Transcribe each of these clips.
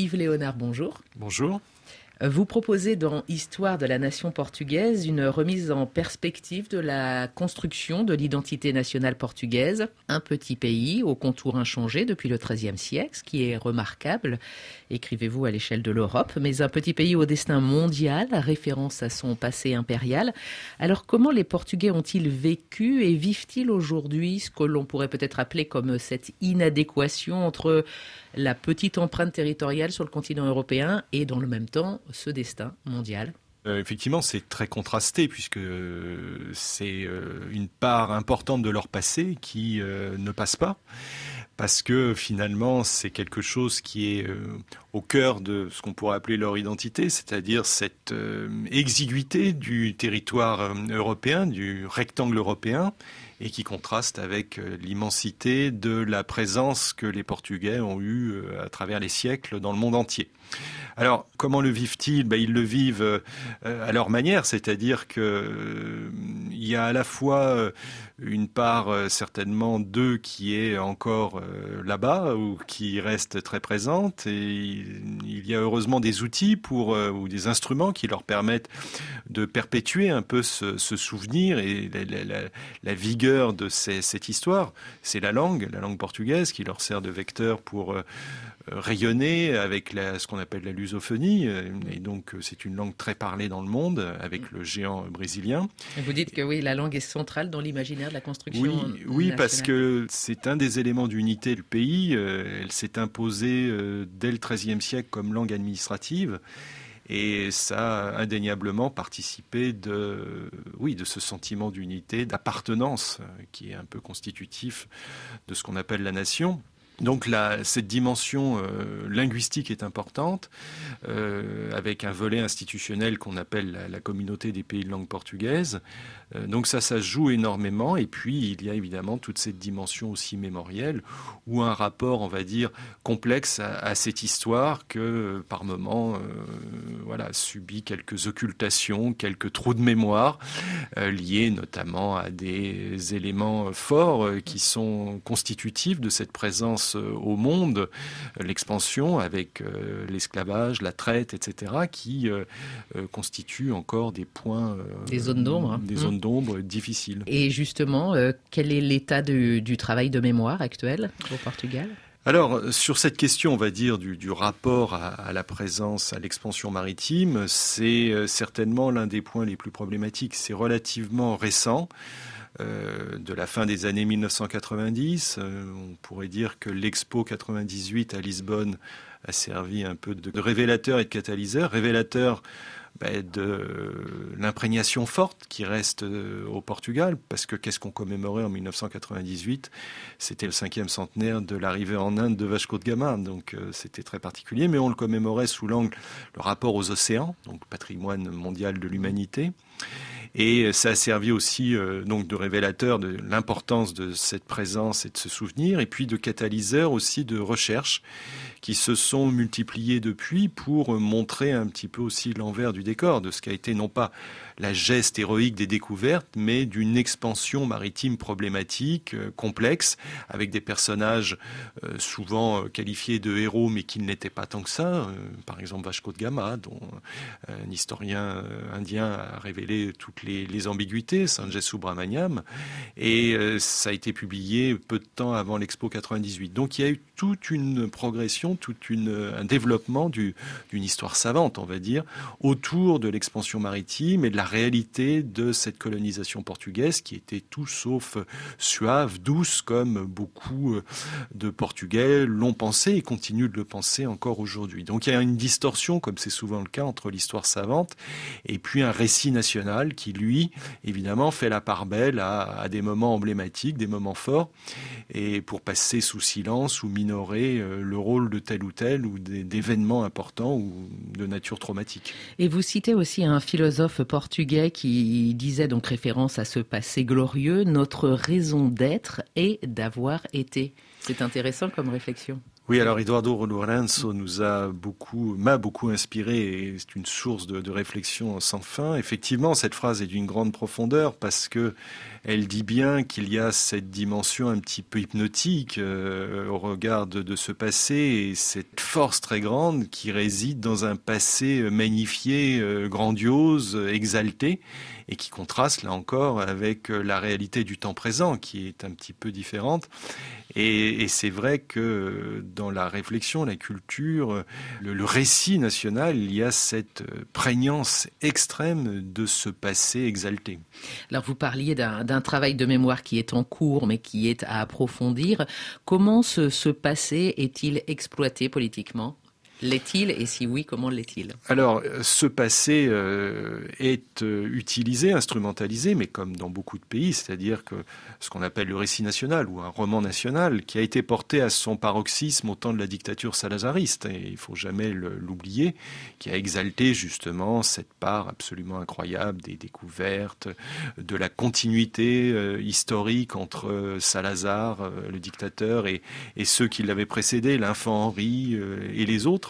Yves Léonard, bonjour. Bonjour. Vous proposez dans Histoire de la nation portugaise une remise en perspective de la construction de l'identité nationale portugaise, un petit pays au contour inchangé depuis le XIIIe siècle, ce qui est remarquable, écrivez-vous à l'échelle de l'Europe, mais un petit pays au destin mondial, référence à son passé impérial. Alors comment les Portugais ont-ils vécu et vivent-ils aujourd'hui ce que l'on pourrait peut-être appeler comme cette inadéquation entre la petite empreinte territoriale sur le continent européen et dans le même temps ce destin mondial euh, effectivement, c'est très contrasté puisque c'est euh, une part importante de leur passé qui euh, ne passe pas parce que finalement c'est quelque chose qui est au cœur de ce qu'on pourrait appeler leur identité, c'est-à-dire cette exiguïté du territoire européen, du rectangle européen, et qui contraste avec l'immensité de la présence que les Portugais ont eue à travers les siècles dans le monde entier. Alors, comment le vivent-ils? Ben, Ils le vivent euh, à leur manière, c'est-à-dire qu'il euh, y a à la fois euh, une part certainement d'eux qui est encore là-bas ou qui reste très présente, et il y a heureusement des outils pour ou des instruments qui leur permettent de perpétuer un peu ce, ce et la, vigueur de cette histoire. C'est la langue, la langue portugaise, qui leur sert de vecteur pour rayonner avec ce qu'on appelle la lusophonie. Euh, et donc, euh, c'est une langue très parlée dans le monde avec le géant brésilien. vous dites que oui, la langue est centrale dans l'imaginaire de la construction. Oui, oui parce que c'est un des éléments d'unité du pays. Euh, elle s'est imposée dès le XIIIe siècle comme langue administrative. Et ça a indéniablement participé de, oui, de ce sentiment d'unité, d'appartenance, qui est un peu constitutif de ce qu'on appelle la nation. Donc cette dimension euh, linguistique est importante, euh, avec un volet institutionnel qu'on appelle la, communauté des pays de langue portugaise. Euh, donc ça, ça joue énormément. Et puis, il y a évidemment toute cette dimension aussi mémorielle, ou un rapport, on va dire, complexe à, cette histoire que, par moment, voilà, subit quelques occultations, quelques trous de mémoire, liés notamment à des éléments forts qui sont constitutifs de cette présence euh, au monde, l'expansion avec euh, l'esclavage, la traite, etc., qui euh, constituent encore des points, des zones d'ombre, des zones mmh. d'ombre difficiles. Et justement, quel est l'état du, travail de mémoire actuel au Portugal? Alors, sur cette question, on va dire, du, rapport à, la présence, à l'expansion maritime, c'est certainement l'un des points les plus problématiques. C'est relativement récent. Euh, de la fin des années 1990. Euh, on pourrait dire que l'Expo 98 à Lisbonne a servi un peu de révélateur et de catalyseur. Révélateur ben, de l'imprégnation forte qui reste euh, au Portugal, parce que qu'est-ce qu'on commémorait en 1998 C'était le cinquième centenaire de l'arrivée en Inde de Vasco de Gama, donc c'était très particulier, mais on le commémorait sous l'angle le rapport aux océans, donc patrimoine mondial de l'humanité. Et ça a servi aussi euh, donc de révélateur de l'importance de cette présence et de ce souvenir, et puis de catalyseur aussi de recherche qui se sont multipliés depuis pour montrer un petit peu aussi l'envers du décor de ce qui a été non pas la geste héroïque des découvertes, mais d'une expansion maritime problématique, euh, complexe, avec des personnages euh, souvent euh, qualifiés de héros, mais qui ne l'étaient pas tant que ça. par exemple, Vasco de Gama, dont un historien indien a révélé toutes les, les ambiguïtés, Sanjay Subramaniam, et ça a été publié peu de temps avant l'Expo 98. Donc il y a eu toute une progression, tout un développement d'une histoire savante, on va dire, autour de l'expansion maritime et de la réalité de cette colonisation portugaise qui était tout sauf suave, douce, comme beaucoup euh, de Portugais l'ont pensé et continuent de le penser encore aujourd'hui. Donc il y a une distorsion, comme c'est souvent le cas, entre l'histoire savante et puis un récit national qui, lui, évidemment, fait la part belle à, des moments emblématiques, des moments forts, et pour passer sous silence ou minorer euh, le rôle de tel ou tel ou d'événements importants ou de nature traumatique. Et vous citez aussi un philosophe portugais qui disait donc référence à ce passé glorieux, notre raison d'être est d'avoir été. C'est intéressant comme réflexion. Oui, alors Eduardo Lorenzo nous a beaucoup, m'a beaucoup inspiré et c'est une source de, réflexion sans fin. Effectivement, cette phrase est d'une grande profondeur parce que elle dit bien qu'il y a cette dimension un petit peu hypnotique euh, au regard de, de, ce passé et cette force très grande qui réside dans un passé magnifié, euh, grandiose, exalté et qui contraste là encore avec euh, la réalité du temps présent qui est un petit peu différente. Et, c'est vrai que dans la réflexion, la culture, le, le, récit national, il y a cette prégnance extrême de ce passé exalté. Alors vous parliez d'un travail de mémoire qui est en cours mais qui est à approfondir. Comment ce passé est-il exploité politiquement? L'est-il et si oui, comment l'est-il? Alors, ce passé euh, est euh, utilisé, instrumentalisé, mais comme dans beaucoup de pays, c'est-à-dire que ce qu'on appelle le récit national ou un roman national qui a été porté à son paroxysme au temps de la dictature salazariste, et il faut jamais l'oublier, qui a exalté justement cette part absolument incroyable des découvertes, de la continuité euh, historique entre Salazar, le dictateur, et, et ceux qui l'avaient précédé, l'infant Henri et les autres.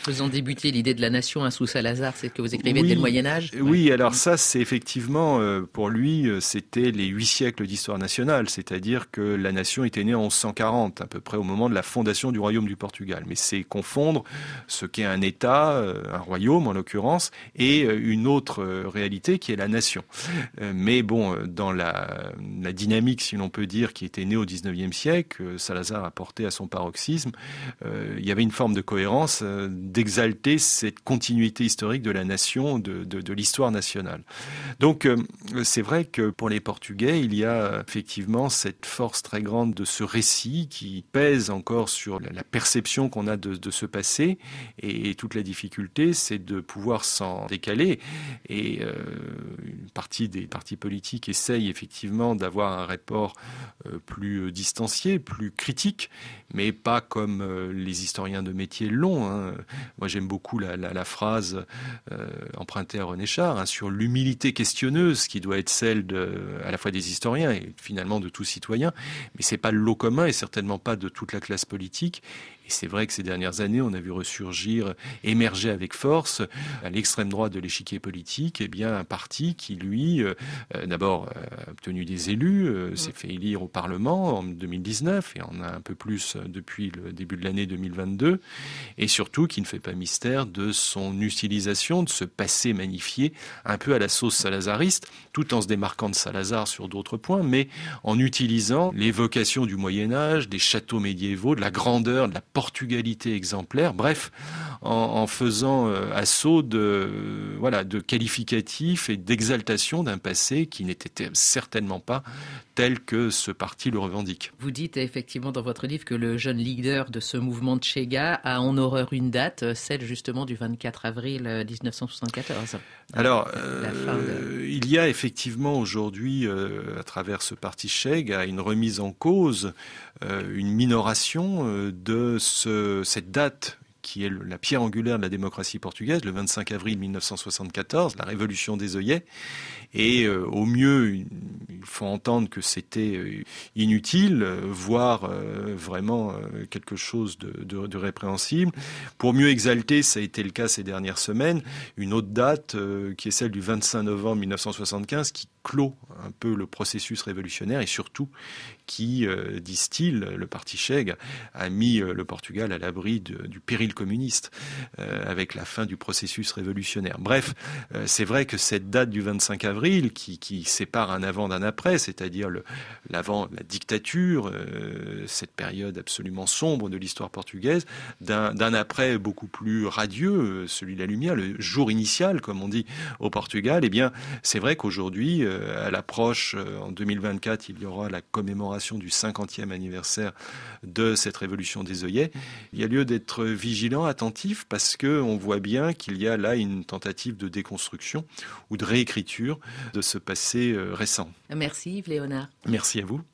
Faisant débuter l'idée de la nation à sous Salazar, c'est ce que vous écrivez oui, dès le Moyen Âge Oui, ouais. alors ça, c'est effectivement, euh, pour lui, c'était les huit siècles d'histoire nationale, c'est-à-dire que la nation était née en 1140, à peu près au moment de la fondation du royaume du Portugal. Mais c'est confondre ce qu'est un État, euh, un royaume en l'occurrence, et euh, une autre réalité qui est la nation. Mais bon, dans la, la dynamique, si l'on peut dire, qui était née au 19e siècle, Salazar a porté à son paroxysme, il y avait une forme de cohérence d'exalter cette continuité historique de la nation, de, de, l'histoire nationale. Donc euh, c'est vrai que pour les Portugais, il y a effectivement cette force très grande de ce récit qui pèse encore sur la, perception qu'on a de, de, ce passé et, toute la difficulté, c'est de pouvoir s'en décaler. Et euh, une partie des partis politiques essaye effectivement d'avoir un rapport euh, plus distancié, plus critique, mais pas comme les historiens de métier l'ont. Hein. Moi, j'aime beaucoup la, la, la phrase euh, empruntée à René Char hein, sur l'humilité questionneuse qui doit être celle de, à la fois des historiens et finalement de tout citoyen. Mais c'est pas le lot commun et certainement pas de toute la classe politique. Et c'est vrai que ces dernières années, on a vu ressurgir, émerger avec force à l'extrême droite de l'échiquier politique, eh bien un parti qui, lui, euh, d'abord a obtenu des élus, euh, s'est fait élire au Parlement en 2019 et en a un peu plus depuis le début de l'année 2022, et surtout qui ne fait pas mystère de son utilisation de ce passé magnifié, un peu à la sauce salazariste, tout en se démarquant de Salazar sur d'autres points, mais en utilisant l'évocation du Moyen Âge, des châteaux médiévaux, de la grandeur, de la portugalité exemplaire, bref, en, en faisant euh, assaut de, euh, voilà, de qualificatifs et d'exaltation d'un passé qui n'était certainement pas tel que ce parti le revendique. Vous dites effectivement dans votre livre que le jeune leader de ce mouvement de Chega a en horreur une date, celle justement du 24 avril 1974. Alors, euh, de... il y a effectivement aujourd'hui, euh, à travers ce parti Chega, une remise en cause, euh, une minoration euh, de ce, cette date qui est la pierre angulaire de la démocratie portugaise, le 25 avril 1974, la révolution des œillets. Et euh, au mieux, il faut entendre que c'était euh, inutile, euh, voire vraiment quelque chose de, de, répréhensible. Pour mieux exalter, ça a été le cas ces dernières semaines, une autre date qui est celle du 25 novembre 1975, qui clôt un peu le processus révolutionnaire et surtout qui, euh, disent-ils, le parti Cheg a mis euh, le Portugal à l'abri du péril communiste euh, avec la fin du processus révolutionnaire. Bref, c'est vrai que cette date du 25 avril qui, sépare un avant d'un après, c'est-à-dire l'avant la dictature, cette période absolument sombre de l'histoire portugaise, d'un après beaucoup plus radieux, celui de la lumière, le jour initial, comme on dit au Portugal, eh bien, c'est vrai qu'aujourd'hui, à l'approche, euh, en 2024, il y aura la commémoration du 50e anniversaire de cette révolution des œillets, il y a lieu d'être vigilant, attentif, parce qu'on voit bien qu'il y a là une tentative de déconstruction ou de réécriture de ce passé euh, récent. Merci Yves Léonard. Merci à vous.